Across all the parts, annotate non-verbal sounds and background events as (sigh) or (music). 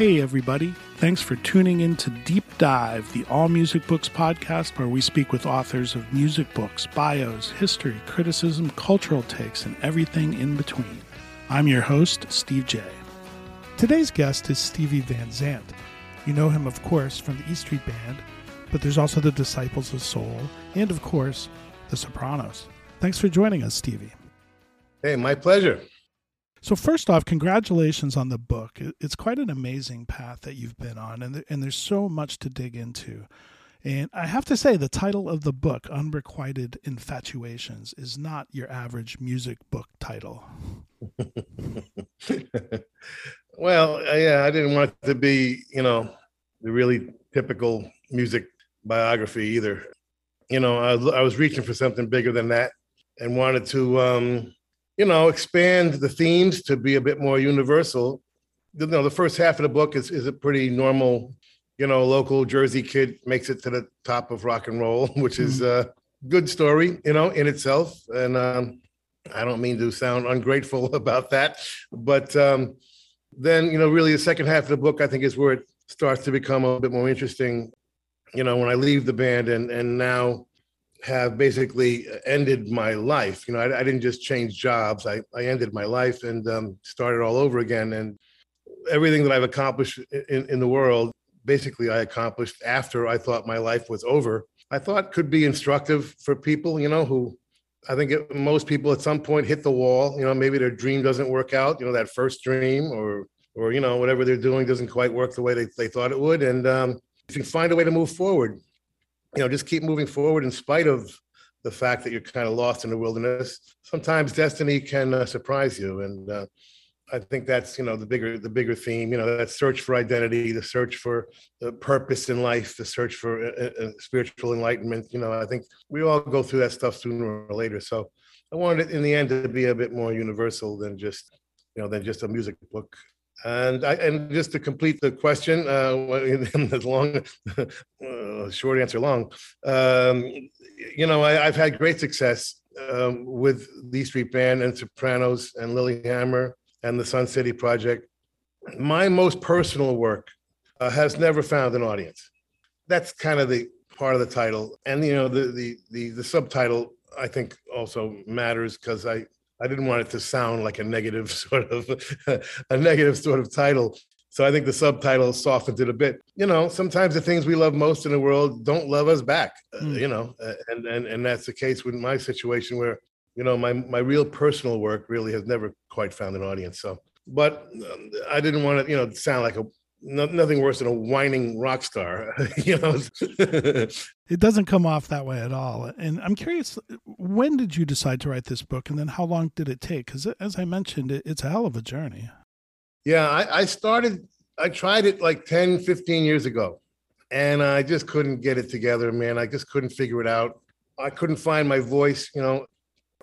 Hey, everybody. Thanks for tuning in to Deep Dive, the All Music Books podcast, where we speak with authors of music books, bios, history, criticism, cultural takes, and everything in between. I'm your host, Steve J. Today's guest is Stevie Van Zandt. You know him, of course, from the E Street Band, but there's also the Disciples of Soul, and of course, the Sopranos. Thanks for joining us, Stevie. Hey, my pleasure. So first off, congratulations on the book. It's quite an amazing path that you've been on, and and there's so much to dig into. And I have to say, the title of the book, Unrequited Infatuations, is not your average music book title. (laughs) well, yeah, I didn't want it to be, you know, the really typical music biography either. You know, I, I was reaching for something bigger than that and wanted to um, you know, expand the themes to be a bit more universal. You know, the first half of the book is, is a pretty normal, you know, local Jersey kid makes it to the top of rock and roll, (laughs) which is mm-hmm. a good story, you know, in itself. And um, I don't mean to sound ungrateful (laughs) about that, but um, then, you know, really the second half of the book, I think, is where it starts to become a bit more interesting. You know, when I leave the band and and now have basically ended my life. You know, I, I didn't just change jobs. I, I ended my life and um, started all over again. And everything that I've accomplished in, in the world, basically I accomplished after I thought my life was over. I thought could be instructive for people, you know, who I think it, most people at some point hit the wall. You know, maybe their dream doesn't work out. You know, that first dream, or or you know whatever they're doing doesn't quite work the way they, they thought it would. And um, if you find a way to move forward, you know, just keep moving forward in spite of the fact that you're kind of lost in the wilderness. Sometimes destiny can uh, surprise you, and uh, I think that's you know the bigger the bigger theme. You know, that search for identity, the search for the purpose in life, the search for uh, uh, spiritual enlightenment. You know, I think we all go through that stuff sooner or later. So I wanted in the end to be a bit more universal than just you know than just a music book. And I, and just to complete the question, uh, (laughs) the long, uh, short answer long, um, you know, I, have had great success um, with the Street Band and Sopranos and Lilyhammer and the Sun City Project. My most personal work uh, has never found an audience. That's kind of the part of the title, and you know, the the the, the subtitle I think also matters because I I didn't want it to sound like a negative (laughs) sort of a negative sort of title. So I think the subtitle softened it a bit. You know, sometimes the things we love most in the world don't love us back. Mm. Uh, you know, uh, and and and that's the case with my situation where you know my my real personal work really has never quite found an audience. So, but um, I didn't want to you know sound like a no, nothing worse than a whining rock star. (laughs) you know, it doesn't come off that way at all. And I'm curious, when did you decide to write this book, and then how long did it take? Because as I mentioned, it, it's a hell of a journey. Yeah, I, I started. I tried it like 10, 15 years ago, and I just couldn't get it together, man. I just couldn't figure it out. I couldn't find my voice. You know,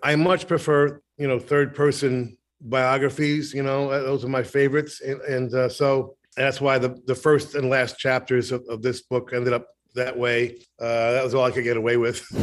I much prefer you know third person biographies. You know, those are my favorites, and, and uh, so that's why the, the first and last chapters of, of this book ended up that way. Uh, that was all I could get away with. (laughs)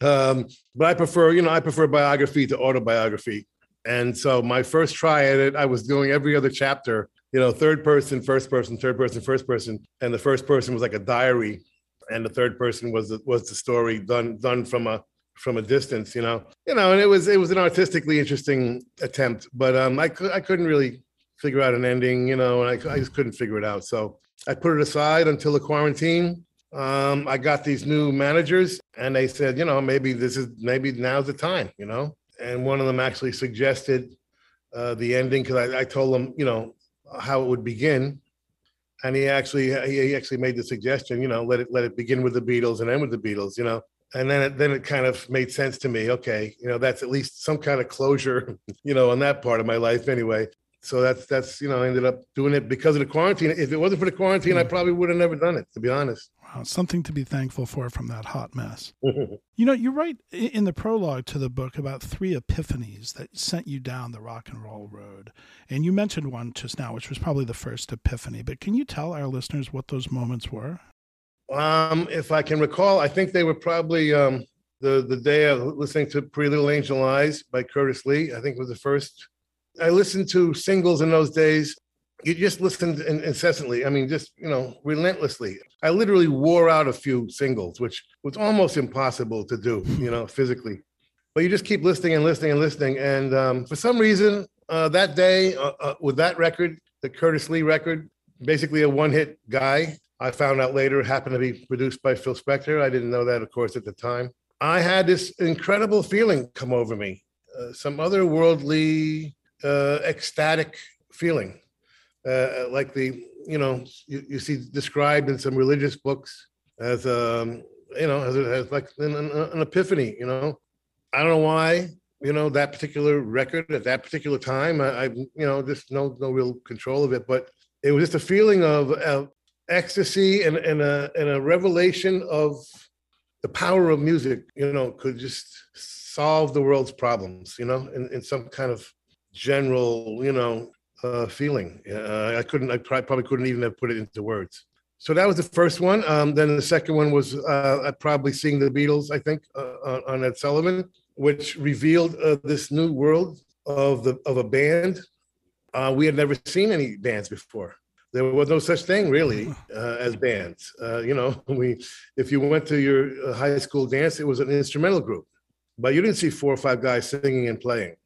um, but I prefer, you know, I prefer biography to autobiography. And so my first try at it, I was doing every other chapter you know, third person, first person, third person, first person, and the first person was like a diary, and the third person was the, was the story done done from a from a distance, you know, you know, and it was it was an artistically interesting attempt, but um, I I couldn't really figure out an ending, you know, and I, I just couldn't figure it out, so I put it aside until the quarantine. Um, I got these new managers, and they said, you know, maybe this is maybe now's the time, you know, and one of them actually suggested uh, the ending because I, I told them, you know, how it would begin, and he actually he actually made the suggestion, you know, let it let it begin with the Beatles and end with the Beatles, you know, and then it then it kind of made sense to me. Okay, you know, that's at least some kind of closure, (laughs) you know, on that part of my life anyway. So that's that's you know, I ended up doing it because of the quarantine. If it wasn't for the quarantine, I hmm. probably would have never done it, to be honest. Wow, something to be thankful for from that hot mess. (laughs) you know, you write in the prologue to the book about three epiphanies that sent you down the rock and roll road. And you mentioned one just now, which was probably the first epiphany. But can you tell our listeners what those moments were? Um, if I can recall, I think they were probably um, the the day of listening to "Pretty Little Angel Eyes" by Curtis Lee. I think it was the first. I listened to singles in those days you just listened incessantly. I mean, just you know, relentlessly. I literally wore out a few singles, which was almost impossible to do, you know, physically. But you just keep listening and listening and listening. And um, for some reason, uh, that day uh, uh, with that record, the Curtis Lee record, basically a one-hit guy. I found out later happened to be produced by Phil Spector. I didn't know that, of course, at the time. I had this incredible feeling come over me, uh, some otherworldly, uh, ecstatic feeling. Uh, like the you know you, you, see described in some religious books as um you know as, as like an, an, epiphany you know? I don't know why you know that particular record at that particular time i, I you know just no no real control of it but it was just a feeling of, of ecstasy and, and a and a revelation of the power of music you know could just solve the world's problems you know in, in some kind of general you know uh, feeling. Uh, I couldn't, I probably couldn't even have put it into words. So that was the first one. Um, then the second one was uh, probably seeing the Beatles, I think, uh, on Ed Sullivan, which revealed uh, this new world of the of a band. Uh, we had never seen any bands before. There was no such thing really as bands. Uh, you know, (laughs) we if you went to your high school dance, it was an instrumental group, but you didn't see four or five guys singing and playing.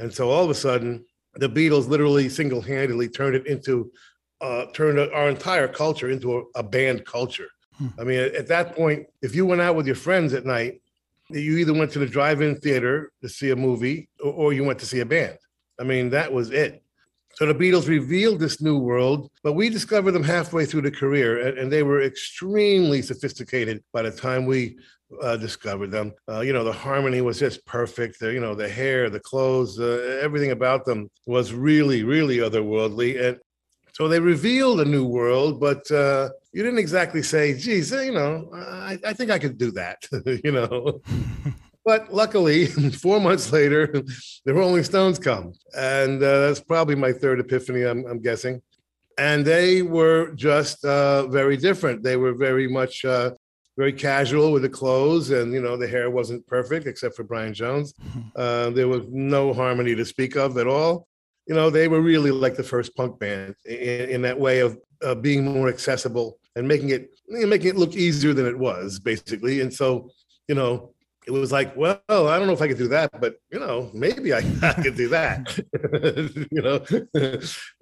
And so all of a sudden, the Beatles literally single-handedly turned it into uh, turned our entire culture into a, a band culture. Hmm. I mean, at, at, that point, if you went out with your friends at night, you either went to the drive-in theater to see a movie or, or you went to see a band. I mean, that was it. So the Beatles revealed this new world, but we discovered them halfway through the career, and, and they were extremely sophisticated by the time we uh, discovered them. Uh, you know, the harmony was just perfect. The, you know, the hair, the clothes, uh, everything about them was really, really otherworldly. And so they revealed a new world, but uh, you didn't exactly say, geez, you know, I, I think I could do that, (laughs) you know. (laughs) But luckily, (laughs) four months later, (laughs) the Rolling Stones come. And uh, that's probably my third epiphany, I'm, I'm guessing. And they were just uh, very different. They were very much uh, very casual with the clothes, and you know the hair wasn't perfect except for Brian Jones. (laughs) Uh, there was no harmony to speak of at all. You know they were really like the first punk band in, in that way of uh, being more accessible and making it making it look easier than it was, basically. And so you know it was like, well, I don't know if I could do that, but you know, maybe I, (laughs) I could do that. (laughs) you know,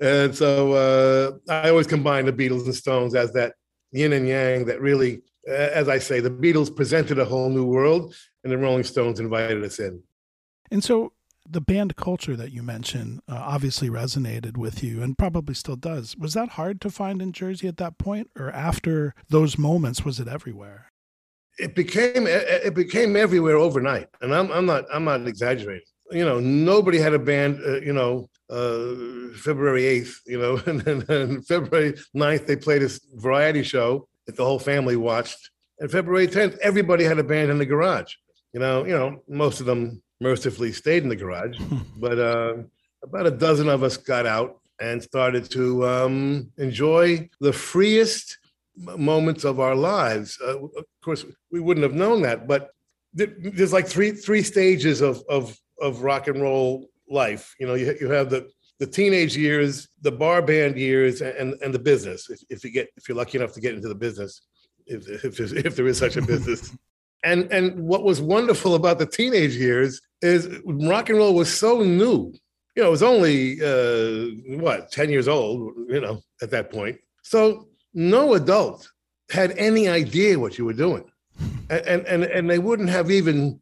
and so uh, I always combine the Beatles and Stones as that yin and yang that really as I say, the Beatles presented a whole new world, and the Rolling Stones invited us in. And so, the band culture that you mentioned uh, obviously resonated with you, and probably still does. Was that hard to find in Jersey at that point, or after those moments, was it everywhere? It became it became everywhere overnight, and I'm I'm not I'm not exaggerating. You know, nobody had a band. Uh, you know, uh, February 8th, you know, (laughs) and then February 9th, they played a variety show that the whole family watched. And February 10th, everybody had a band in the garage. You know, you know, most of them mercifully stayed in the garage, (laughs) but uh, about a dozen of us got out and started to um, enjoy the freest moments of our lives. Uh, of course, we wouldn't have known that, but there's like three three stages of of of rock and roll life. You know, you you have the the teenage years, the bar band years, and and the business. If, if you get if you're lucky enough to get into the business, if if, if there is such a business. (laughs) and and what was wonderful about the teenage years is rock and roll was so new. You know, it was only uh, what ten years old. You know, at that point, so no adult had any idea what you were doing, and and and they wouldn't have even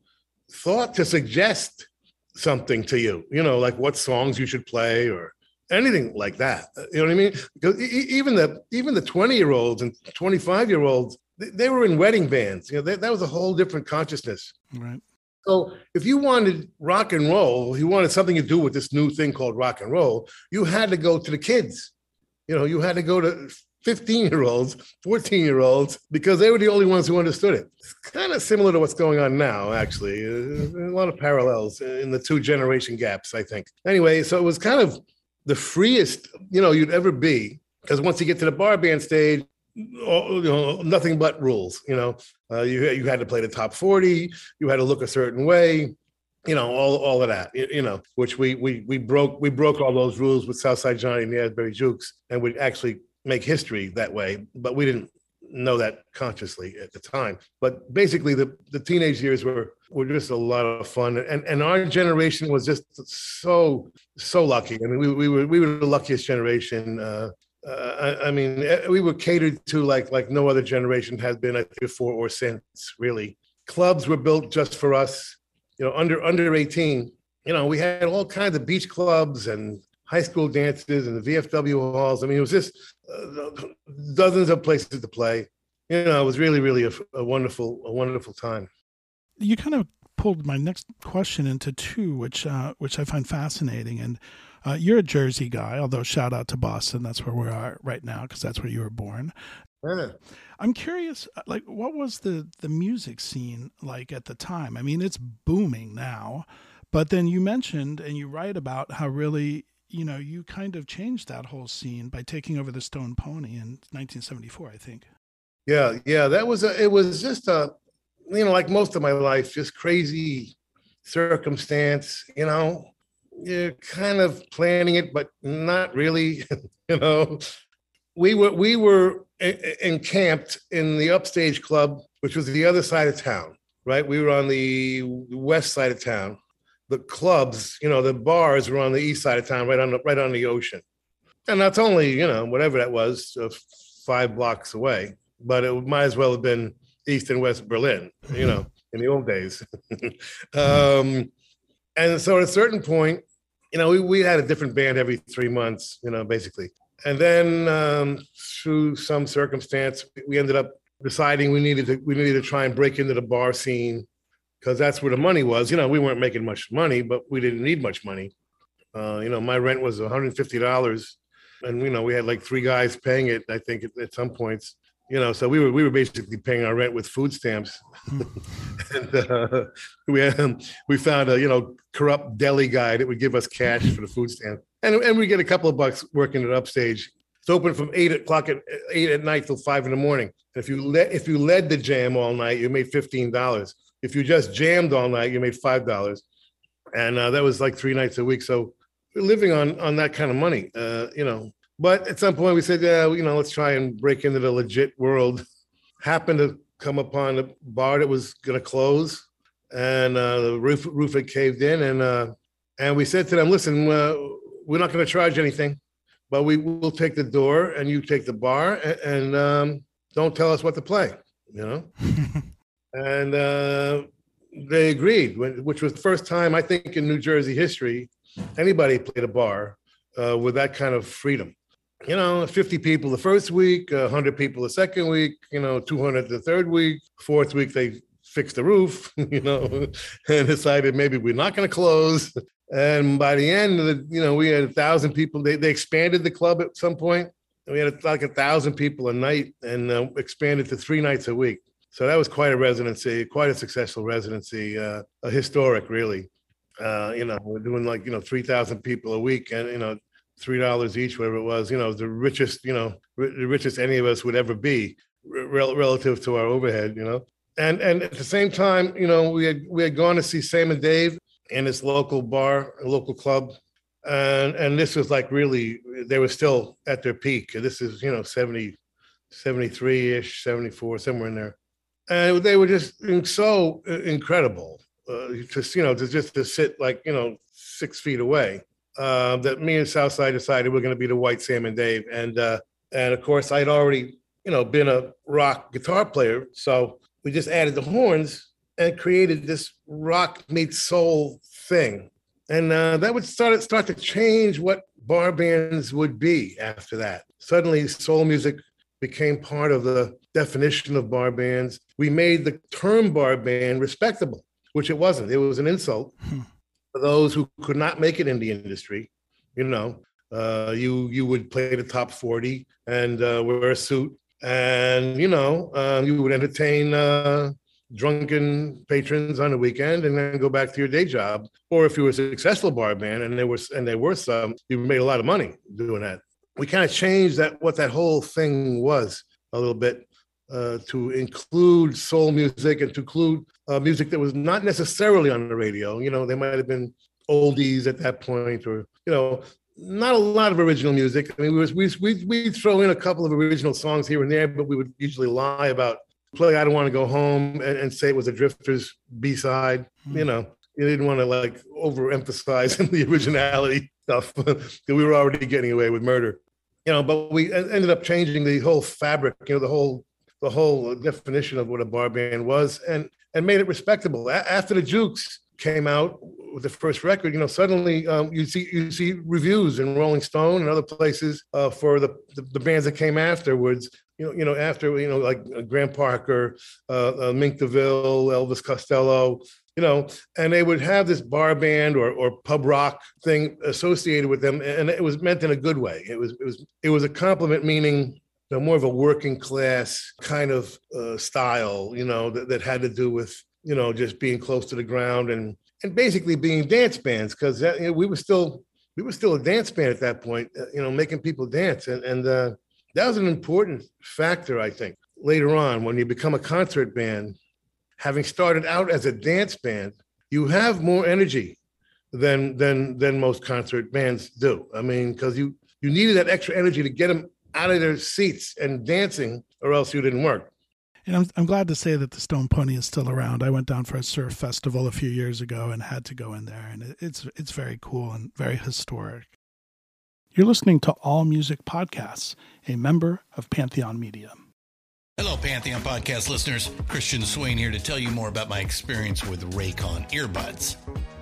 thought to suggest something to you. You know, like what songs you should play or anything like that. You know what I mean? Because even the even the twenty year olds and twenty five year olds they were in wedding bands. You know, they, that was a whole different consciousness. Right. So if you wanted rock and roll, you wanted something to do with this new thing called rock and roll, you had to go to the kids. You know, you had to go to 15 year olds, 14 year olds, because they were the only ones who understood it. It's kind of similar to what's going on now, actually. A lot of parallels in the two generation gaps, I think. Anyway, so it was kind of the freest, you know, you'd ever be. Because once you get to the bar band stage, you know, nothing but rules. You know, uh, you you had to play the top forty. You had to look a certain way. You know, all all of that. You, know, which we we we broke we broke all those rules with Southside Johnny and the Asbury Jukes, and we actually make history that way. But we didn't know that consciously at the time. But basically, the the teenage years were were just a lot of fun, and and our generation was just so so lucky. I mean, we we were we were the luckiest generation. Uh, uh, I, I, mean, eh, we were catered to like like no other generation has been before or since. Really, clubs were built just for us. You know, under under eighteen. You know, we had all kinds of beach clubs and high school dances and the VFW halls. I mean, it was just dozens of places to play. You know, it was really, really a, a wonderful, a wonderful time. You kind of pulled my next question into two, which uh, which I find fascinating. And uh, you're a Jersey guy, although shout out to Boston. That's where we are right now because that's where you were born. Yeah. I'm curious, uh, like, what was the the music scene like at the time? I mean, it's booming now, but then you mentioned and you write about how really, you know, you kind of changed that whole scene by taking over the Stone Pony in 1974, I think. Yeah, yeah, that was a. It was just a, you know, like most of my life, just crazy circumstance. You know, you're kind of planning it, but not really. (laughs) you know, we were we were encamped in the upstage club, which was the other side of town. Right, we were on the west side of town. The clubs, you know, the bars were on the east side of town, right on the right on the ocean, and that's only you know whatever that was, uh, five blocks away. But it might as well have been East and West Berlin, you know, in the old days. (laughs) um, and so at a certain point, you know, we, we had a different band every three months, you know, basically. And then um, through some circumstance, we ended up deciding we needed to we needed to try and break into the bar scene because that's where the money was. You know, we weren't making much money, but we didn't need much money. Uh, you know, my rent was $150, and you know, we had like three guys paying it. I think at, at some points, you know so we were we were basically paying our rent with food stamps hmm. (laughs) and uh, we um, we found a you know corrupt deli guy that would give us cash for the food stamp and and we get a couple of bucks working at upstage it's open from eight o'clock at eight at night till five in the morning And if you let if you led the jam all night you made fifteen dollars if you just jammed all night you made five dollars and uh, that was like three nights a week so we're living on on that kind of money uh, you know but at some point, we said, yeah, you know, let's try and break into the legit world. (laughs) Happened to come upon a bar that was going to close, and uh, the roof roof had caved in, and uh, and we said to them, listen, uh, we're not going to charge anything, but we will take the door, and you take the bar, and, and um, don't tell us what to play, you know. (laughs) and uh, they agreed, which was the first time I think in New Jersey history anybody played a bar uh, with that kind of freedom you know, 50 people the first week, 100 people the second week, you know, 200 the third week. Fourth week, they fixed the roof, (laughs) you know, and decided maybe we're not going to close. And by the end of the, you know, we had a thousand people. They, they expanded the club at some point. We had like a thousand people a night and uh, expanded to three nights a week. So that was quite a residency, quite a successful residency, uh, a historic, really. Uh, you know, we're doing like, you know, 3,000 people a week and, you know, three dollars each, whatever it was. You know, the richest, you know, the richest any of us would ever be, relative to our overhead. You know, and and at the same time, you know, we had we had gone to see Sam and Dave in this local bar, local club, and and this was like really they were still at their peak. This is you know 70, 73 ish, seventy four, somewhere in there, and they were just so incredible. Uh, just you know to just to sit like you know six feet away. Uh, that me and Southside decided we're going to be the White Sam and Dave, and uh, and of course I'd already you know been a rock guitar player, so we just added the horns and created this rock meets soul thing and uh, that would start start to change what bar bands would be after that. Suddenly, soul music became part of the definition of bar bands. We made the term bar band respectable, which it wasn't. It was an insult hmm. for those who could not make it in the industry. You know, uh, you you would play the top forty and uh, wear a suit, and you know uh, you would entertain uh, drunken patrons on the weekend and then go back to your day job. Or if you were a successful bar band and there was and there were some, you made a lot of money doing that. We kind of changed that what that whole thing was a little bit uh, to include soul music and to include uh, music that was not necessarily on the radio. You know, there might have been oldies at that point, or you know, not a lot of original music. I mean, we we we we throw in a couple of original songs here and there, but we would usually lie about play I Don't Want to Go Home and, and say it was a Drifters B side. Mm-hmm. You know, you didn't want to like overemphasize (laughs) the originality stuff (laughs) that we were already getting away with murder. You know, but we ended up changing the whole fabric, you know, the whole the whole definition of what a bar band was and and made it respectable. A- after the Jukes came out with the first record, you know, suddenly um, you see you see reviews in Rolling Stone and other places uh, for the, the, the bands that came afterwards you know, you know, after you know, like uh, Graham Parker, uh, uh, Mink DeVille, Elvis Costello, you know, and they would have this bar band or or pub rock thing associated with them, and it was meant in a good way. It was it was it was a compliment, meaning know, more of a working class kind of uh, style, you know, that, that had to do with you know just being close to the ground and and basically being dance bands because you know, we were still we were still a dance band at that point, uh, you know, making people dance and and uh, that was an important factor, I think. Later on, when you become a concert band, having started out as a dance band, you have more energy than than than most concert bands do. I mean, because you you needed that extra energy to get them out of their seats and dancing, or else you didn't work. And I'm, I'm glad to say that the Stone Pony is still around. I went down for a surf festival a few years ago and had to go in there, and it's it's very cool and very historic. You're listening to All Music Podcasts, a member of Pantheon Media. Hello, Pantheon Podcast listeners. Christian Swain here to tell you more about my experience with Raycon earbuds.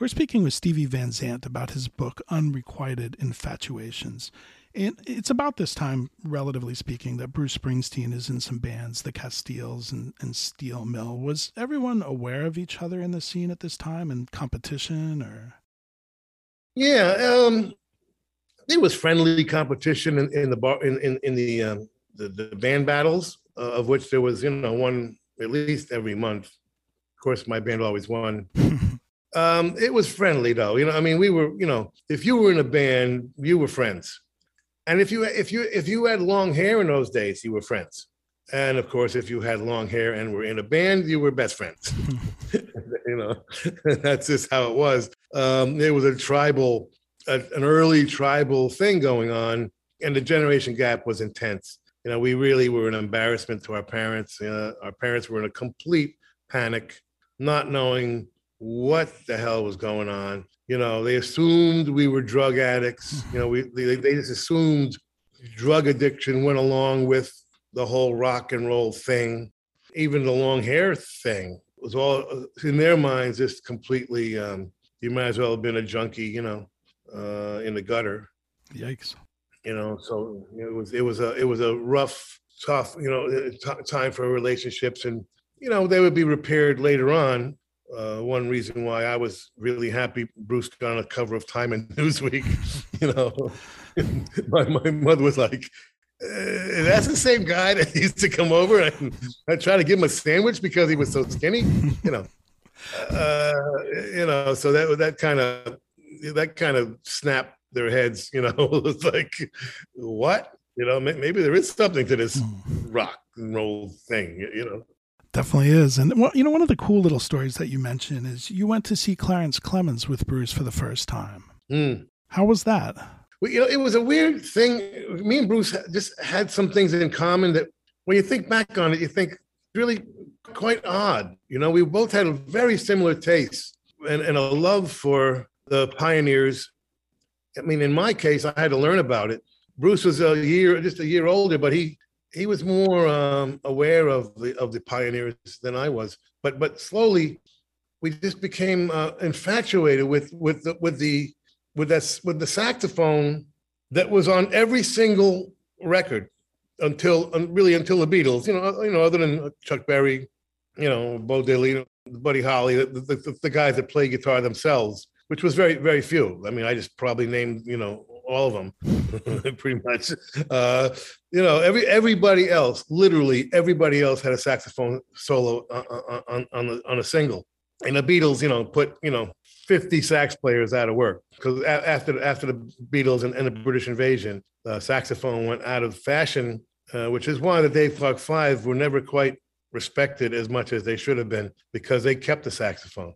We're speaking with Stevie Van Zandt about his book, Unrequited Infatuations. And it's about this time, relatively speaking, that Bruce Springsteen is in some bands, the Castiles and, and Steel Mill. Was everyone aware of each other in the scene at this time and competition or? Yeah, um, there was friendly competition in, in the bar in, in, in the, um, the, the band battles, uh, of which there was, you know, one at least every month. Of course, my band always won. (laughs) Um, it was friendly though. You know, I mean, we were, you know, if you were in a band, you were friends. And if you if you if you had long hair in those days, you were friends. And of course, if you had long hair and were in a band, you were best friends. (laughs) (laughs) you know, (laughs) that's just how it was. Um, there was a tribal, a, an early tribal thing going on, and the generation gap was intense. You know, we really were an embarrassment to our parents. Our parents were in a complete panic, not knowing what the hell was going on. You know, they assumed we were drug addicts. You know, we they, they just assumed drug addiction went along with the whole rock and roll thing. Even the long hair thing was all in their minds just completely. Um, you might as well have been a junkie, you know, uh, in the gutter. Yikes! You know, so it was it was a it was a rough, tough, you know, t- time for relationships, and you know they would be repaired later on uh, one reason why I was really happy Bruce got on the cover of Time and (laughs) Newsweek. you know, (laughs) my, my mother was like, uh, that's the same guy that (laughs) used to come over and I try to give him a sandwich because he was so skinny, you know. Uh, you know, so that that kind of that kind of snapped their heads, you know. it's like, what? You know, maybe there is something to this hmm. rock and roll thing, you know. Definitely is. And well, you know, one of the cool little stories that you mentioned is you went to see Clarence Clemons with Bruce for the first time. Mm. How was that? Well, you know, it was a weird thing. Me and Bruce just had some things in common that when you think back on it, you think really quite odd. You know, we both had a very similar taste and, and a love for the pioneers. I mean, in my case, I had to learn about it. Bruce was a year, just a year older, but he he was more um, aware of the of the pioneers than I was. But but slowly, we just became uh, infatuated with with the, with the with that with the saxophone that was on every single record until really until the Beatles. You know, you know, other than Chuck Berry, you know, Bo Diddley, Buddy Holly, the, the, the guys that play guitar themselves, which was very very few. I mean, I just probably named you know all of them, (laughs) pretty much. Uh, you know, every everybody else, literally everybody else had a saxophone solo on, on, on, the, on a single. And the Beatles, you know, put you know 50 sax players out of work because after after the Beatles and, and, the British invasion, the saxophone went out of fashion, uh, which is why the Dave Clark Five were never quite respected as much as they should have been because they kept the saxophone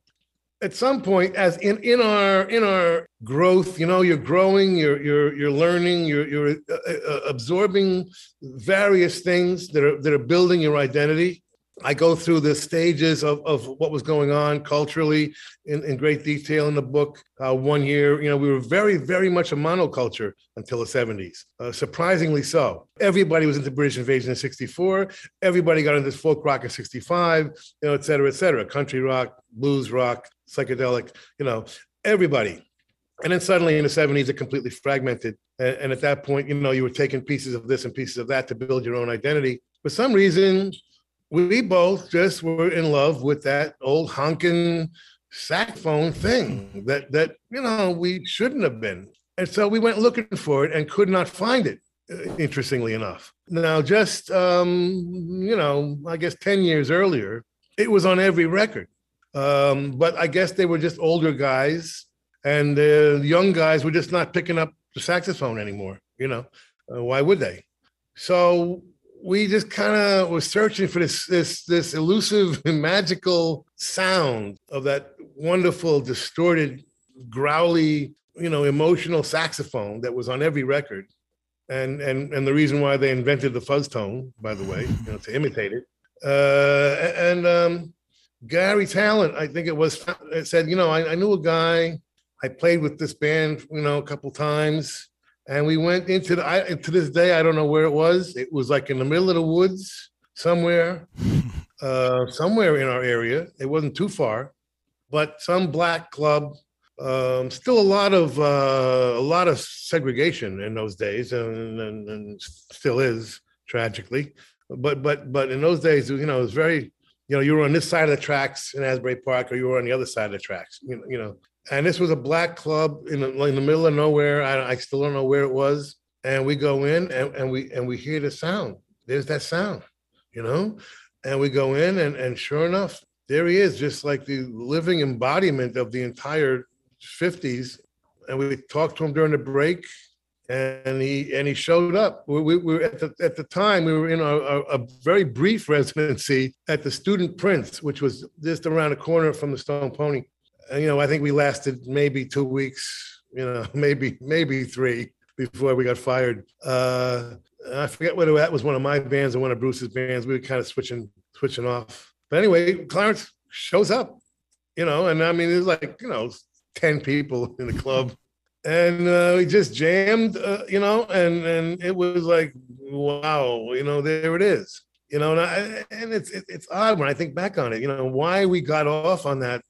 at some point as in in our in our growth you know you're growing you're you're you're learning you're you're uh, uh, absorbing various things that are that are building your identity i go through the stages of, of what was going on culturally in, in great detail in the book uh, one year you know we were very very much a monoculture until the 70s uh, surprisingly so everybody was into british invasion in 64 everybody got into folk rock in 65 you know et cetera et cetera country rock blues rock psychedelic, you know, everybody. And then suddenly in the 70s, it completely fragmented. And, and, at that point, you know, you were taking pieces of this and pieces of that to build your own identity. For some reason, we both just were in love with that old honking saxophone thing that that you know we shouldn't have been. And so we went looking for it and could not find it. Uh, interestingly enough, now just um, you know, I guess ten years earlier, it was on every record. Um, but I guess they were just older guys, and the young guys were just not picking up the saxophone anymore. You know, uh, why would they? So we just kind of were searching for this this this elusive (laughs) and magical sound of that wonderful distorted growly you know emotional saxophone that was on every record and and and the reason why they invented the fuzz tone by the way you know to imitate it uh and um Garry Tallent, I think it was, said, you know, I, I, knew a guy. I played with this band, you know, a couple times, and we went into the. I, to this day, I don't know where it was. It was like in the middle of the woods somewhere, (laughs) uh, somewhere in our area. It wasn't too far, but some black club. Um, still a lot of uh, a lot of segregation in those days, and, and, and still is tragically. But but but in those days, you know, it was very you know, you were on this side of the tracks in Asbury Park, or you were on the other side of the tracks. You know, you know. And this was a black club in the, in the middle of nowhere. I, I still don't know where it was. And we go in and, and we and we hear the sound. There's that sound, you know. And we go in, and and sure enough, there he is, just like the living embodiment of the entire 50s. And we talked to him during the break, and he and he showed up. We, we, we were at the at the time we were in a, a, a, very brief residency at the Student Prince, which was just around the corner from the Stone Pony. You know, I think we lasted maybe two weeks, you know, (laughs) maybe maybe three before we got fired. Uh, I forget whether that was one of my bands or one of Bruce's bands. We were kind of switching switching off. But anyway, Clarence shows up, you know, and I mean, there's like, you know, 10 people in the club. And uh, we just jammed, uh, you know, and and it was like, wow, you know, there it is, you know, and, I, and it's it's odd when I think back on it, you know, why we got off on that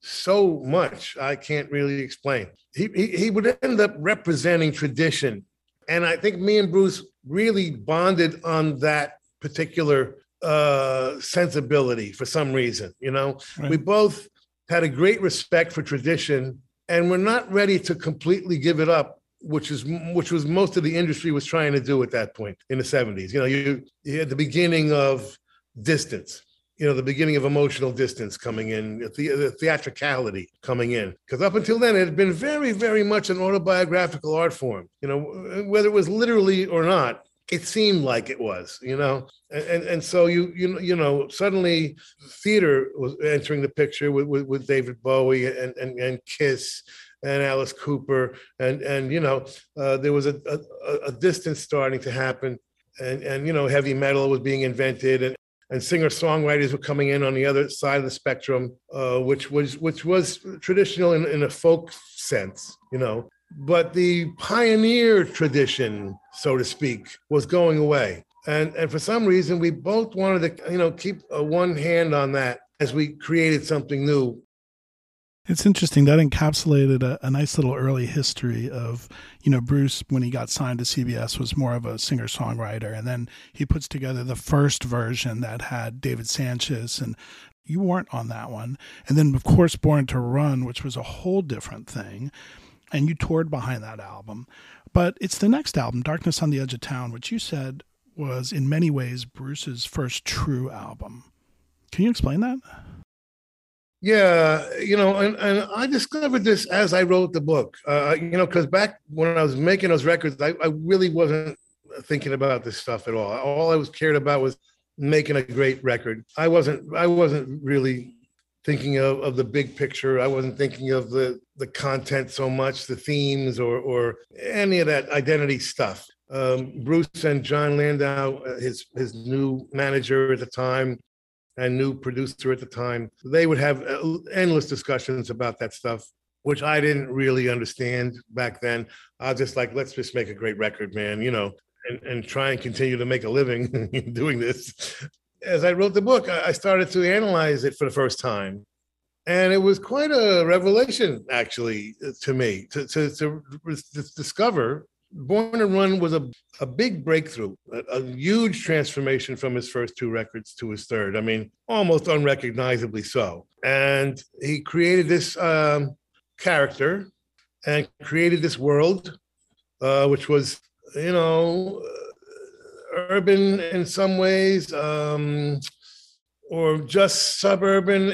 so much, I can't really explain. He, he, he would end up representing tradition. And I think me and Bruce really bonded on that particular uh, sensibility for some reason. You know, right. we both had a great respect for tradition, and we're not ready to completely give it up, which is which was most of the industry was trying to do at that point in the '70s. You know, you, you had the beginning of distance. You know, the beginning of emotional distance coming in, the, the theatricality coming in. Because up until then, it had been very, very much an autobiographical art form. You know, whether it was literally or not, it seemed like it was, you know, and and, and so you you you know suddenly theater was entering the picture with with, with David Bowie and, and and Kiss and Alice Cooper and and you know uh, there was a, a, a distance starting to happen and and you know heavy metal was being invented and and singer songwriters were coming in on the other side of the spectrum, uh, which was which was traditional in, in a folk sense, you know but the pioneer tradition, so to speak, was going away. And, and for some reason, we both wanted to, you know, keep a one hand on that as we created something new. It's interesting that encapsulated a, a, nice little early history of, you know, Bruce when he got signed to CBS was more of a singer songwriter, and then he puts together the first version that had David Sancious and you weren't on that one, and then of course Born to Run, which was a whole different thing and you toured behind that album. But it's the next album, Darkness on the Edge of Town, which you said was in many ways Bruce's first true album. Can you explain that? Yeah, you know, and, and I discovered this as I wrote the book. Uh, you know, because back when I was making those records, I, I really wasn't thinking about this stuff at all. All I was cared about was making a great record. I wasn't I wasn't really thinking of, of the big picture. I wasn't thinking of the the content so much, the themes or or any of that identity stuff. Um, Bruce and Jon Landau, uh, his his new manager at the time and new producer at the time, they would have uh, endless discussions about that stuff, which I didn't really understand back then. I was just like, let's just make a great record, man, you know, and, and try and continue to make a living (laughs) doing this as I wrote the book, I started to analyze it for the first time. And it was quite a revelation, actually, to me, to, to, to discover Born to Run was a, a big breakthrough, a, a, huge transformation from his first two records to his third. I mean, almost unrecognizably so. And he created this um, character and created this world, uh, which was, you know, urban in some ways, um, or just suburban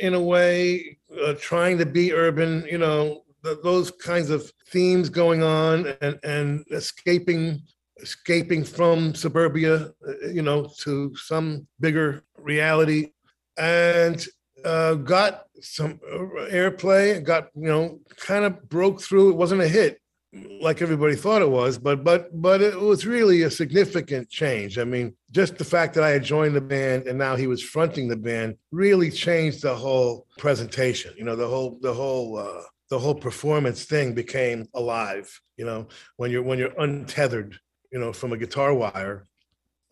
in a way, uh, trying to be urban, you know, th- those kinds of themes going on and, and escaping escaping from suburbia, uh, you know, to some bigger reality. And uh, got some airplay, got, you know, kind of broke through. It wasn't a hit, like everybody thought it was, but but but it was really a significant change. I mean, just the fact that I had joined the band and now he was fronting the band really changed the whole presentation. You know, the whole the whole uh, the whole performance thing became alive. You know, when you're when you're untethered, you know, from a guitar wire.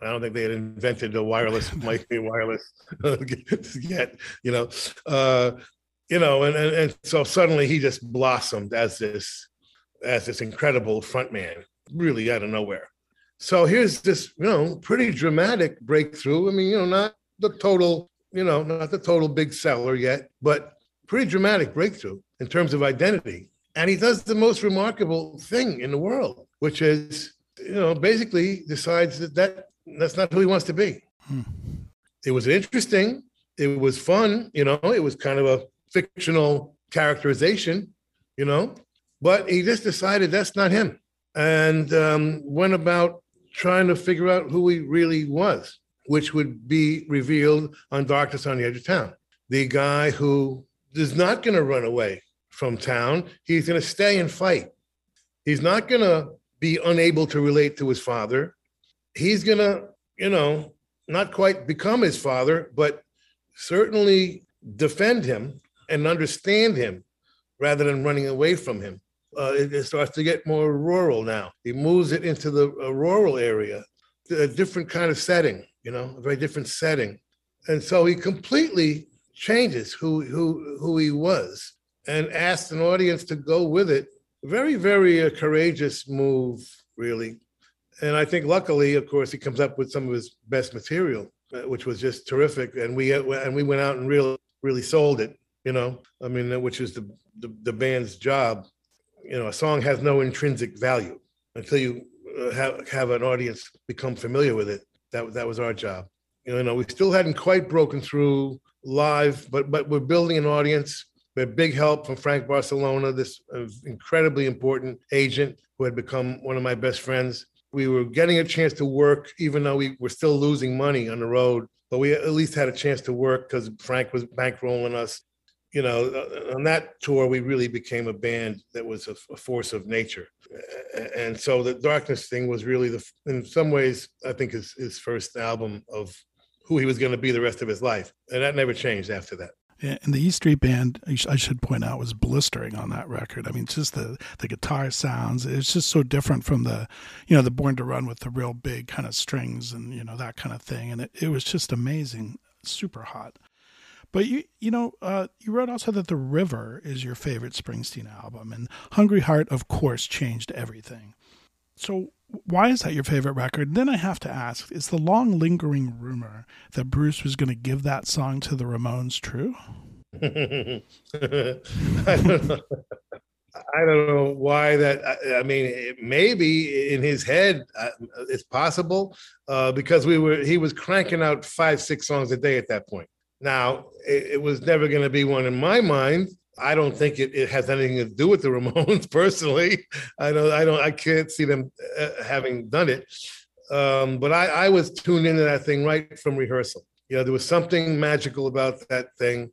I don't think they had invented a wireless (laughs) mic, wireless (laughs) yet. You know, uh, you know, and, and and so suddenly he just blossomed as this as this incredible frontman, really out of nowhere. So here's this, you know, pretty dramatic breakthrough. I mean, you know, not the total, you know, not the total big seller yet, but pretty dramatic breakthrough in terms of identity. And he does the most remarkable thing in the world, which is, you know, basically decides that, that that's not who he wants to be. Hmm. It was interesting. it was fun, you know, it was kind of a fictional characterization, you know, but he just decided that's not him and um, went about trying to figure out who he really was, which would be revealed on Darkness on the Edge of Town. The guy who is not going to run away from town, he's going to stay and fight. He's not going to be unable to relate to his father. He's going to, you know, not quite become his father, but certainly defend him and understand him rather than running away from him. Uh, it, it, starts to get more rural now. He moves it into the rural area, a different kind of setting, you know, a very different setting. And so he completely changes who who who he was and asked an audience to go with it. Very, very uh, courageous move, really. And I think luckily, of course, he comes up with some of his best material, uh, which was just terrific. And we uh, and we went out and really really sold it. You know, I mean, which is the, the, the band's job. You know, a song has no intrinsic value until you have have an audience become familiar with it. That that was our job. You know, we still hadn't quite broken through live, but but we're building an audience. We had big help from Frank Barsalona, this uh, incredibly important agent who had become one of my best friends. We were getting a chance to work, even though we were still losing money on the road. But we at least had a chance to work because Frank was bankrolling us. You know, uh, on that tour, we really became a band that was a, a force of nature. And so the Darkness thing was really the, in some ways, I think his, his first album of who he was going to be the rest of his life. And that never changed after that. Yeah, and the E Street Band, I should point out, was blistering on that record. I mean, just the the guitar sounds, it's just so different from the, you know, the Born to Run with the real big kind of strings and you know that kind of thing. And it, it was just amazing, super hot. But you you know uh, you wrote also that The River is your favorite Springsteen album, and Hungry Heart, of course, changed everything. So why is that your favorite record? Then I have to ask: Is the long lingering rumor that Bruce was going to give that song to the Ramones true? I don't know. I don't know why that. I, mean, maybe in his head, uh, it's possible uh, because we were. He was cranking out five, six songs a day at that point. Now, it, it was never going to be one in my mind. I don't think it, it has anything to do with the (laughs) Ramones personally. I don't, I don't, I can't see them uh, having done it. Um, but I, I was tuned into that thing right from rehearsal. You know, there was something magical about that thing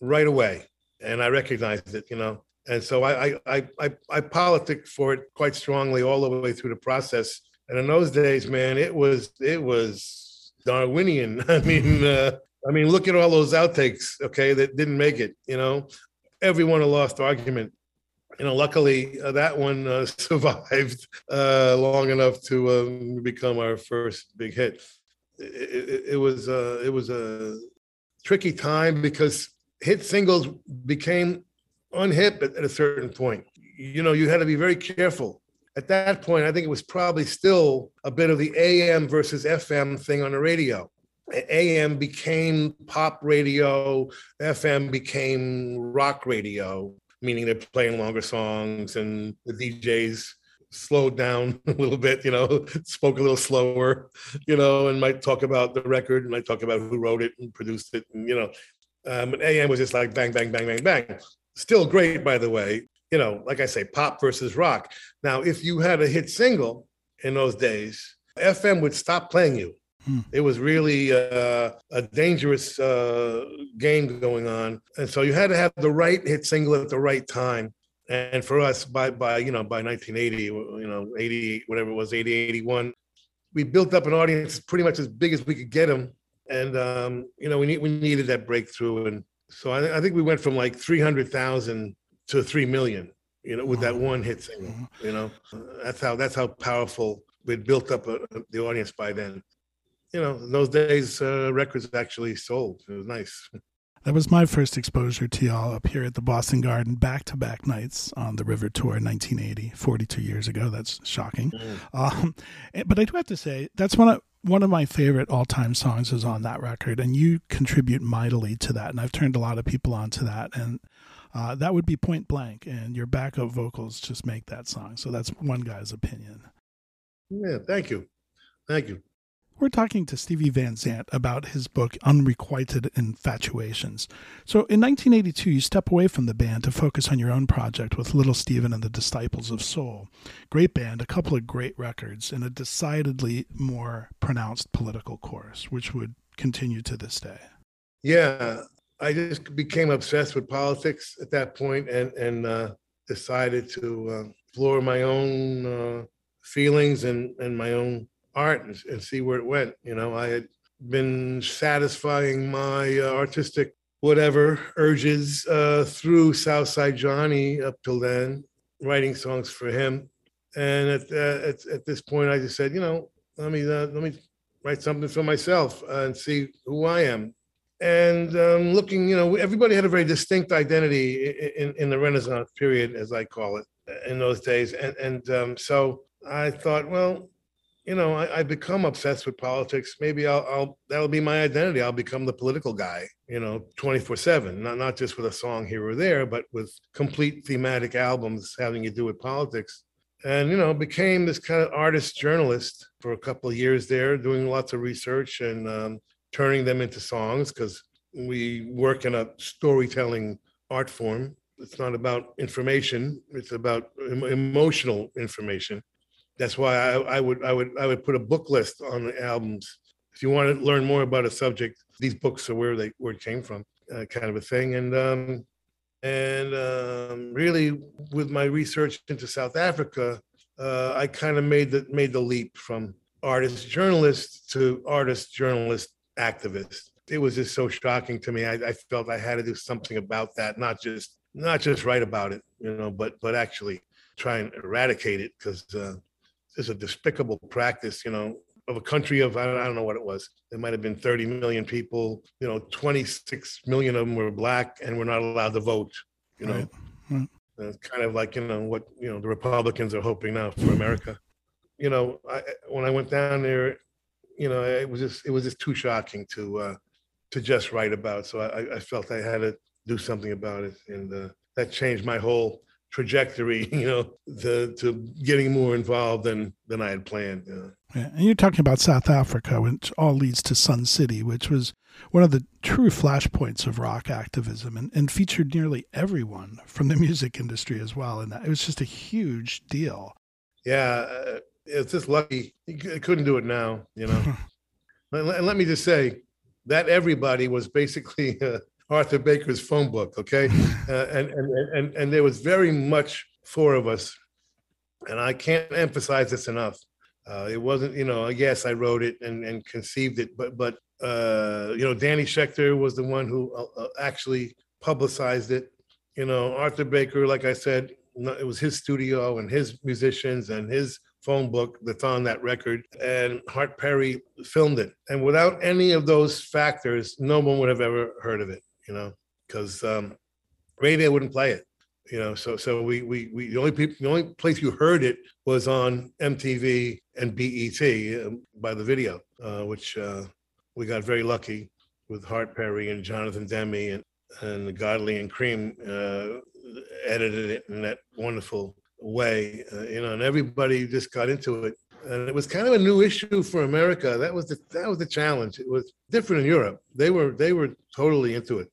right away, and I recognized it. You know, and so I, I, I, I politic for it quite strongly all the way through the process. And in those days, man, it was, it was Darwinian. (laughs) I mean, uh, I mean, look at all those outtakes, okay, that didn't make it. You know, everyone a lost argument. You know, luckily uh, that one uh, (laughs) survived uh, long enough to um, become our first big hit. It, it, it was uh, it was a tricky time because hit singles became unhip at, at a certain point. You know, you had to be very careful at that point, I think it was probably still a bit of the AM versus FM thing on the radio. AM became pop radio, FM became rock radio, meaning they're playing longer songs and the DJs slowed down (laughs) a little bit, you know, spoke a little slower, you know, and might talk about the record and might talk about who wrote it and produced it. And, you know, um, and AM was just like bang, bang, bang, bang, bang. Still great, by the way. You know, like I say, pop versus rock. Now, if you had a hit single in those days, FM would stop playing you Hmm. It was really uh, a dangerous uh, game going on, and so you had to have the right hit single at the right time. And for us, by by you know by 1980, you know 80 whatever it was 80 81, we built up an audience pretty much as big as we could get them, and um, you know we need we needed that breakthrough, and so I, I think we went from like 300,000 to three million, you know, with that one hit single. Mm-hmm. You know, that's how that's how powerful we'd built up a, uh, the audience by then you know, in those days, uh, records actually sold. It was nice. That was my first exposure to y'all up here at the Boston Garden back to back nights on the River Tour in 1980, 42 years ago. That's shocking. Mm. Um, but I do have to say, that's one of, one of my favorite all time songs is on that record, and you contribute mightily to that. And I've turned a lot of people onto that. And uh, that would be point blank, and your backup vocals just make that song. So that's one guy's opinion. Yeah, thank you. Thank you. We're talking to Stevie Van Zandt about his book Unrequited Infatuations. So in 1982, you step away from the band to focus on your own project with Little Steven and the Disciples of Soul. Great band, a couple of great records, and a decidedly more pronounced political course, which would continue to this day. Yeah, I just became obsessed with politics at that point and, and uh, decided to uh, explore my own uh, feelings and, and my own art and, and, see where it went. You know, I had been satisfying my uh, artistic whatever urges uh, through Southside Johnny up till then, writing songs for him. And at, uh, at, at this point, I just said, you know, let me uh, let me write something for myself and see who I am. And um, looking, you know, everybody had a very distinct identity in, in, in the Renaissance period, as I call it, in those days. And, and um, so I thought, well, you know, I, I become obsessed with politics. Maybe I'll, I'll, that'll be my identity. I'll become the political guy, you know, 24 seven, not, not just with a song here or there, but with complete thematic albums having to do with politics. And, you know, became this kind of artist journalist for a couple of years there, doing lots of research and um, turning them into songs because we work in a storytelling art form. It's not about information, it's about emotional information that's why I, I would I would I would put a book list on the albums. If you want to learn more about a subject, these books are where they where it came from, uh, kind of a thing. And um, and um, really, with my research into South Africa, uh, I kind of made the made the leap from artist journalist to artist journalist activist. It was just so shocking to me. I, I felt I had to do something about that, not just not just write about it, you know, but but actually try and eradicate it because uh, is a despicable practice, you know, of a country of I don't know what it was. There might have been 30 million people. You know, 26 million of them were black and were not allowed to vote. You know, right. It's kind of like you know what you know the Republicans are hoping now for America. You know, I, when I went down there, you know, it was just it was just too shocking to uh, to just write about. So I, I felt I had to do something about it, and uh, that changed my whole trajectory, (laughs) you know, to, to getting more involved than, than I had planned. You know. yeah, and you're talking about South Africa, which all leads to Sun City, which was one of the true flashpoints of rock activism and, and featured nearly everyone from the (laughs) music industry as well. And that, it was just a huge deal. Yeah, uh, it's just lucky. You couldn't do it now, you know. (laughs) and let me just say that everybody was basically uh, Arthur Baker's phone book, okay? (laughs) Uh, and, and, and, and there was very much four of us. And I can't emphasize this enough. Uh, it wasn't, you know, yes, I wrote it and, and conceived it, but, but uh, you know, Danny Schechter was the one who uh, uh actually publicized it. You know, Arthur Baker, like I said, it was his studio and his musicians and his phone book that's on that record. And Hart Perry filmed it. And without any of those factors, no one would have ever heard of it you know, because um, radio wouldn't play it, you know. So so we we we the only people the only place you heard it was on MTV and BET um, by the video, uh, which uh, we got very lucky with Hart Perry and Jonathan Demme and and Godley and Creme uh, edited it in that wonderful way, uh, you know, and everybody just got into it and it was kind of a new issue for America. That was the that was the challenge. It was different in Europe. They were they were totally into it.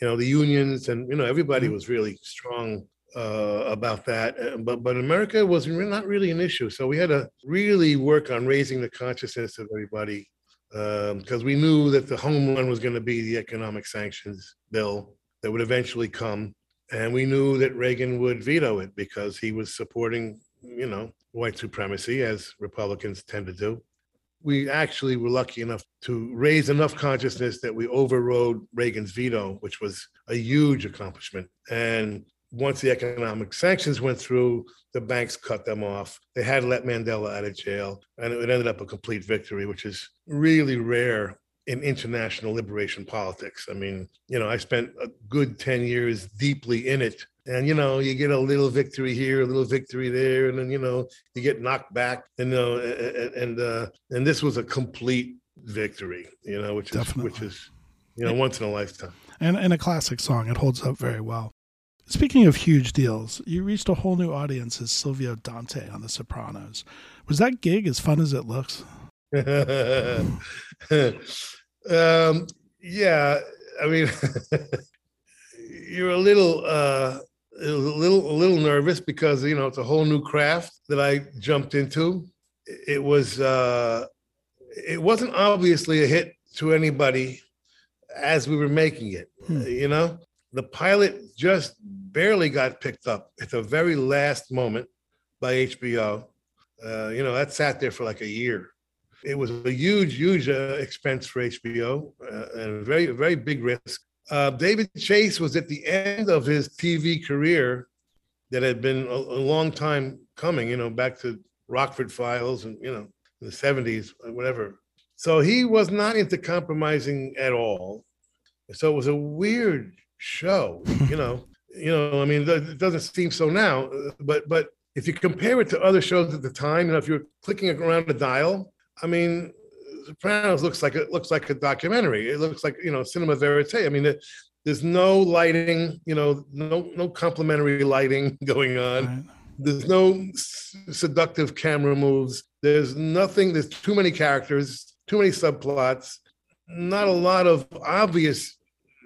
You know, the unions and you know everybody mm-hmm. was really strong uh, about that. Uh, but but America was not really an issue. So we had to really work on raising the consciousness of everybody because um, we knew that the home run was going to be the economic sanctions bill that would eventually come, and we knew that Reagan would veto it because he was supporting you know white supremacy, as Republicans tend to do. We actually were lucky enough to raise enough consciousness that we overrode Reagan's veto, which was a huge accomplishment. And once the economic sanctions went through, the banks cut them off. They had let Mandela out of jail, and it ended up a complete victory, which is really rare in international liberation politics. I mean, you know, I spent a good 10 years deeply in it. And you know you get a little victory here a little victory there and then you know you get knocked back and you know and and, uh, and this was a complete victory you know which is Definitely. which is you know once in a lifetime. And and a classic song. It holds up very well. Speaking of huge deals you reached a whole new audience as silvio dante on the sopranos. Was that gig as fun as it looks (laughs) um, yeah, I mean, (laughs) you're a little, uh, a little, a little nervous because you know it's a whole new craft that I jumped into. It was, uh, it wasn't obviously a hit to anybody as we were making it. Hmm. You know, the pilot just barely got picked up at the very last moment by HBO. Uh, you know, that sat there for like a year. It was a huge, huge uh, expense for HBO uh, and a very, very big risk. Uh, David Chase was at the end of his TV career that had been a, a, long time coming, you know, back to Rockford Files and, you know, the 70s, whatever. So he was not into compromising at all. So it was a weird show, you know. (laughs) you know, I mean, it doesn't seem so now, but but if you compare it to other shows at the time, you know, if you're clicking around the dial, I mean, Sopranos looks like it looks like a documentary. It looks like you know cinema verite. I mean, it, there's no lighting, you know, no no complimentary lighting (laughs) going on. Right. There's no seductive camera moves. There's nothing. There's too many characters, too many subplots. Not a lot of obvious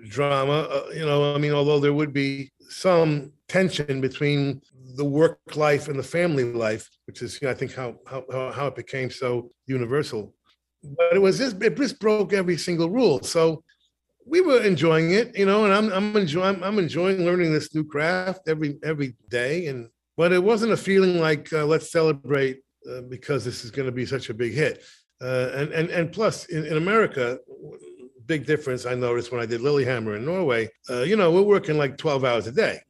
drama. Uh, you know, I mean, although there would be some tension between the work life and the family life, which is, you know, I think how how how it became so universal. But it was just it just broke every single rule. So we were enjoying it, you know, and I'm I'm enjoying I'm enjoying learning this new craft every every day. And but it wasn't a feeling like uh, let's celebrate uh, because this is going to be such a big hit. Uh, and and and plus in, in America, big difference I noticed when I did Lilyhammer in Norway. Uh, you know, we're working like 12 hours a day.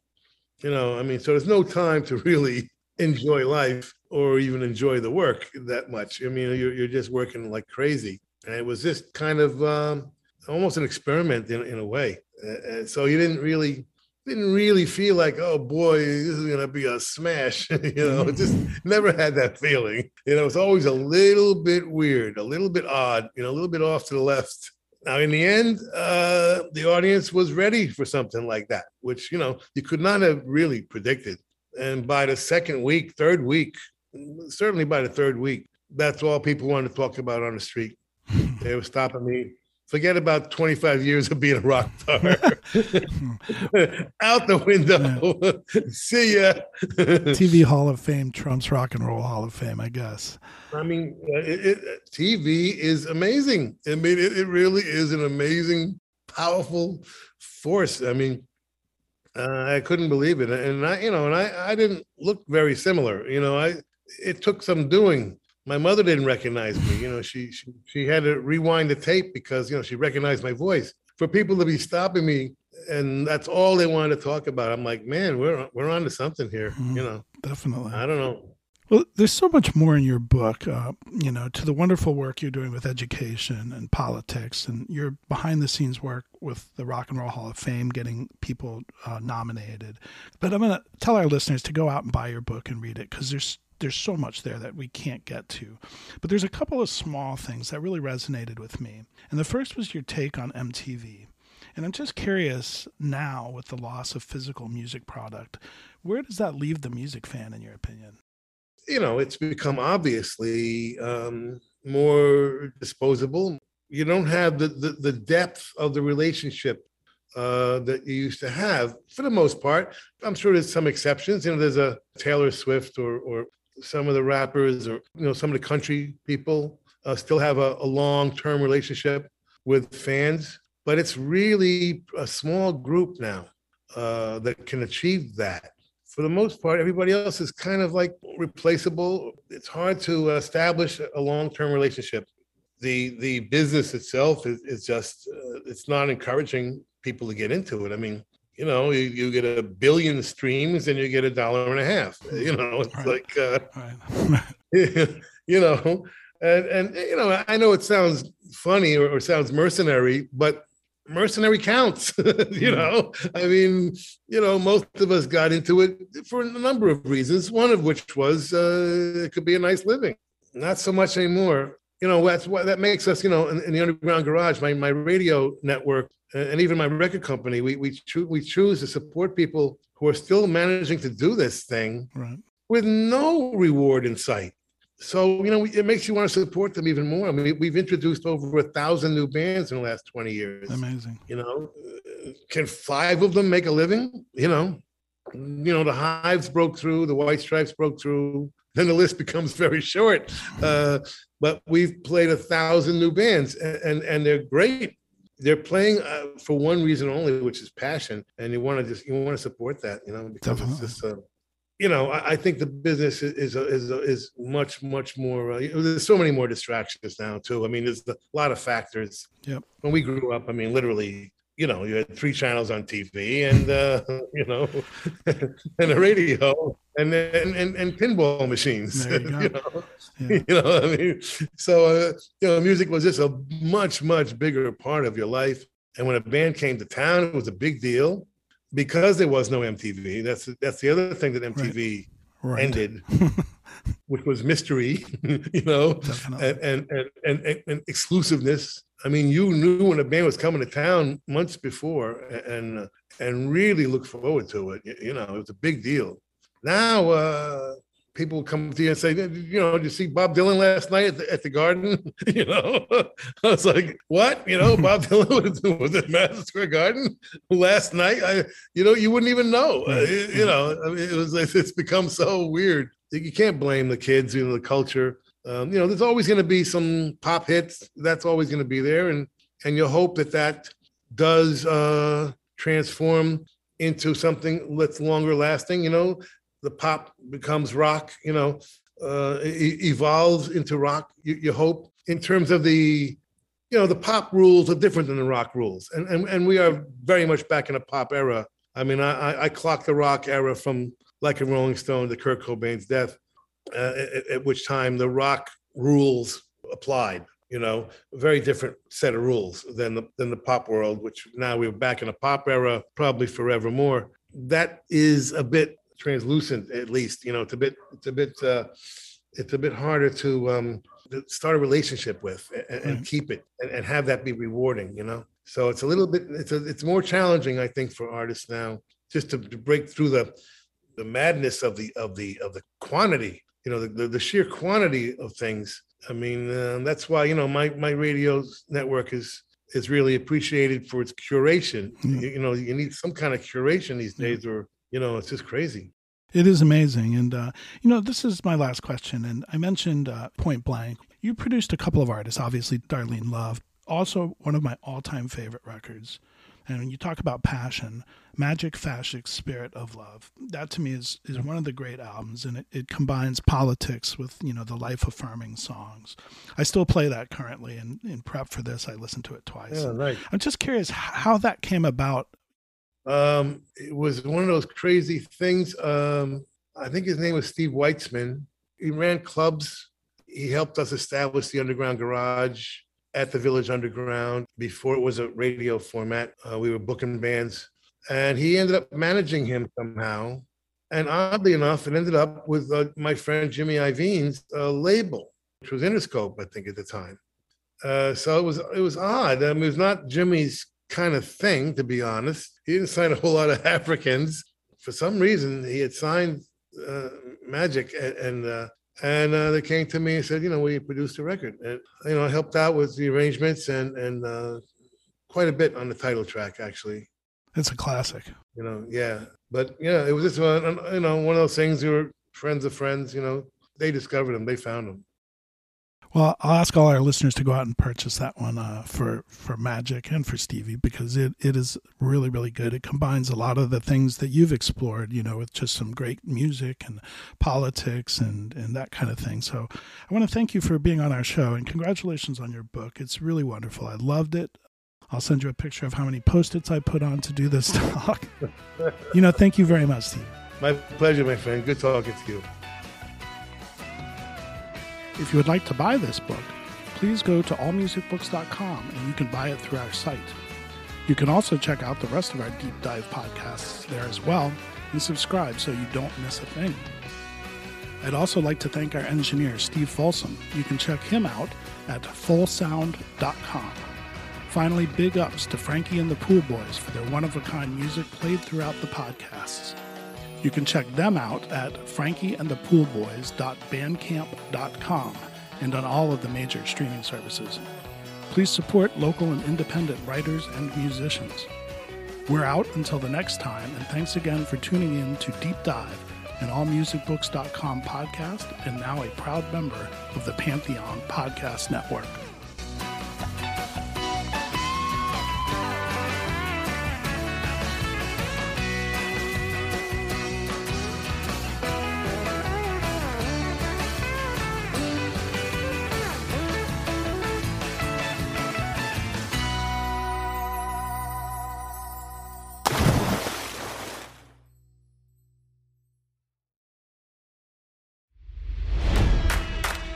You know, I mean, so there's no time to really (laughs) enjoy life or even enjoy the work that much. I mean, you're, you're just working like crazy. And it was just kind of um, almost an experiment in, in a way. Uh, so you didn't really didn't really feel like, oh boy, this is gonna be a smash. (laughs) you know, just never had that feeling. You know, it's always a little bit weird, a little bit odd, you know, a little bit off to the left. Now, in the end, uh, the audience was ready for something like that, which you know you could not have really predicted. And by the second week, third week, certainly by the third week, that's all people wanted to talk about on the street. They were stopping me forget about 25 years of being a rock star. (laughs) Out the window. See ya. TV Hall of Fame trumps Rock and Roll Hall of Fame, I guess. I mean, uh, it, it, TV is amazing. I mean, it, it, really is an amazing, powerful force. I mean, uh, I couldn't believe it, and I, you know, and I, I didn't look very similar. You know, I, it took some doing my mother didn't recognize me. You know, she, she she had to rewind the tape because you know she recognized my voice. For people to be stopping me and that's all they wanted to talk about, I'm like, man, we're we're on to something here. Mm, you know, definitely. I don't know. Well, there's so much more in your book, uh, you know, to the wonderful work you're doing with education and politics, and your behind the scenes work with the Rock and Roll Hall of Fame, getting people uh, nominated. But I'm going to tell our listeners to go out and buy your book and read it because there's there's so much there that we can't get to. But there's a couple of small things that really resonated with me. And the first was your take on MTV. And I'm just curious now with the loss of physical music product, where does that leave the music fan in your opinion? You know, it's become obviously um, more disposable. You don't have the, the, the depth of the relationship uh, that you used to have for the most part. I'm sure there's some exceptions. You know, there's a Taylor Swift or, or some of the rappers or you know some of the country people uh, still have a, a long-term relationship with fans but it's really a small group now uh, that can achieve that. For the most part everybody else is kind of like replaceable. It's hard to establish a long-term relationship. The the business itself is, is just uh, it's not encouraging people to get into it. I mean you know, you, you get a billion streams and you get a dollar and a half. You know, it's right. like, uh, right. (laughs) (laughs) you know, and, and, you know, I know it sounds funny or, or sounds mercenary, but mercenary counts. (laughs) you know, I mean, you know, most of us got into it for a number of reasons, one of which was uh, it could be a nice living. Not so much anymore. You know, that's what that makes us, you know, in, in the underground garage, my, my radio network and even my record company, we we, cho- we choose to support people who are still managing to do this thing right. with no reward in sight. so you know it makes you want to support them even more. I mean, we've introduced over a thousand new bands in the last twenty years. Amazing. You know, can five of them make a living? You know, you know the Hives broke through, the White Stripes broke through. Then the list becomes (laughs) very short. Uh, but we've played a thousand new bands, and and, and they're great. They're playing uh, for one reason only, which is passion, and you want to just you want to support that, you know, because Definitely. it's just. Uh, you know, I, I, think the business is is is, is much much more. Uh, there's so many more distractions now too. I mean, there's a lot of factors. Yep. When we grew up, I mean, literally, you know, you had three channels on TV and uh, (laughs) you know, (laughs) and a radio and and and, and pinball machines. You, (laughs) you, know, yeah. (laughs) you know, I mean, so uh, you know, music was just a much much bigger part of your life. And when a band came to town, it was a big deal because there was no MTV. That's that's the other thing that MTV right. Right. ended, (laughs) which was mystery, you know, and and, and and and exclusiveness. I mean, you knew when a band was coming to town months before, and and really look forward to it. You know, it was a big deal. Now, uh, people come to you and say, you know, did you see Bob Dylan last night at the, at the Garden? (laughs) you know, (laughs) I was like, what? You know, Bob (laughs) Dylan was, was at Madison Square Garden last night. I, you know, you wouldn't even know. Uh, you know, I mean, it was it's become so weird. You can't blame the kids, you know, the culture. Um, you know, there's always going to be some pop hits. That's always going to be there, and and you hope that that does uh, transform into something that's longer lasting. You know, the pop becomes rock, you know, uh, evolves into rock. You, you, hope in terms of the, you know, the pop rules are different than the rock rules, and and, and we are very much back in a pop era. I mean, I I clocked the rock era from like a Rolling Stone to Kurt Cobain's death, uh, at, at which time the rock rules applied you know, a very different set of rules than the than the pop world, which now we're back in a pop era, probably forevermore. That is a bit translucent at least you know it's a bit it's a bit uh it's a bit harder to um start a relationship with and, and mm-hmm. keep it and, and, have that be rewarding you know so it's a little bit it's a, it's more challenging i think for artists now just to, to break through the the madness of the of the of the quantity you know the, the, the sheer quantity of things i mean uh, that's why you know my my radio network is is really appreciated for its curation mm-hmm. you, you, know you need some kind of curation these days or you know, it's just crazy. It is amazing. And, uh, you know, this is my last question. And I mentioned uh, Point Blank. You produced a couple of artists, obviously, Darlene Love, also one of my all time favorite records. And when you talk about passion, Majek Fashek Spirit of Love, that to me is, is one of the great albums. And it, it combines politics with, you know, the life affirming songs. I still play that currently. And in prep for this, I listened to it twice. Yeah, right. I'm just curious how that came about um, it was one of those crazy things. Um, I think his name was Steve Weitzman. He ran clubs. He helped us establish the Underground Garage at the Village Underground before it was a radio format. Uh, we were booking bands, and he ended up managing him somehow. And oddly enough, it ended up with uh, my friend Jimmy Iovine's uh, label, which was Interscope, I think, at the time. Uh, so it was it was odd. I mean, it was not Jimmy's kind of thing, to be honest. He didn't sign a whole lot of (laughs) Africans. For some reason, he had signed uh, Majek, and and, uh, and uh, they came to me and said, you know, we produced a record, and you know, I helped out with the arrangements and and uh, quite a bit on the title track, actually. It's a classic. You know, yeah, but yeah, it was just one, you know, one of those things. We were friends of friends. You know, they discovered them, they found them. Well, I'll ask all our listeners to go out and purchase that one uh, for for Majek and for Stevie because it, it is really really good. It combines a lot of the things that you've explored, you know, with just some great music and politics and and that kind of thing. So I want to thank you for being on our show and congratulations on your book. It's really wonderful. I loved it. I'll send you a picture of how many post-its I put on to do this (laughs) talk. you know, thank you very much, Steve. My pleasure, my friend. Good talking to you. If you would like to buy this book, please go to allmusicbooks.com and you can buy it through our site. You can also check out the rest of our deep dive podcasts there as well and subscribe so you don't miss a thing. I'd also like to thank our engineer, Steve Folsom. You can check him out at fullsound.com. Finally, big ups to Frankie and the Pool Boys for their one of a kind music played throughout the podcasts. You can check them out at frankieandthepoolboys.bandcamp.com and on all of the major streaming services. Please support local and independent writers and musicians. We're out until the next time, and thanks again for tuning in to Deep Dive, an allmusicbooks.com podcast, and now a proud member of the Pantheon Podcast Network.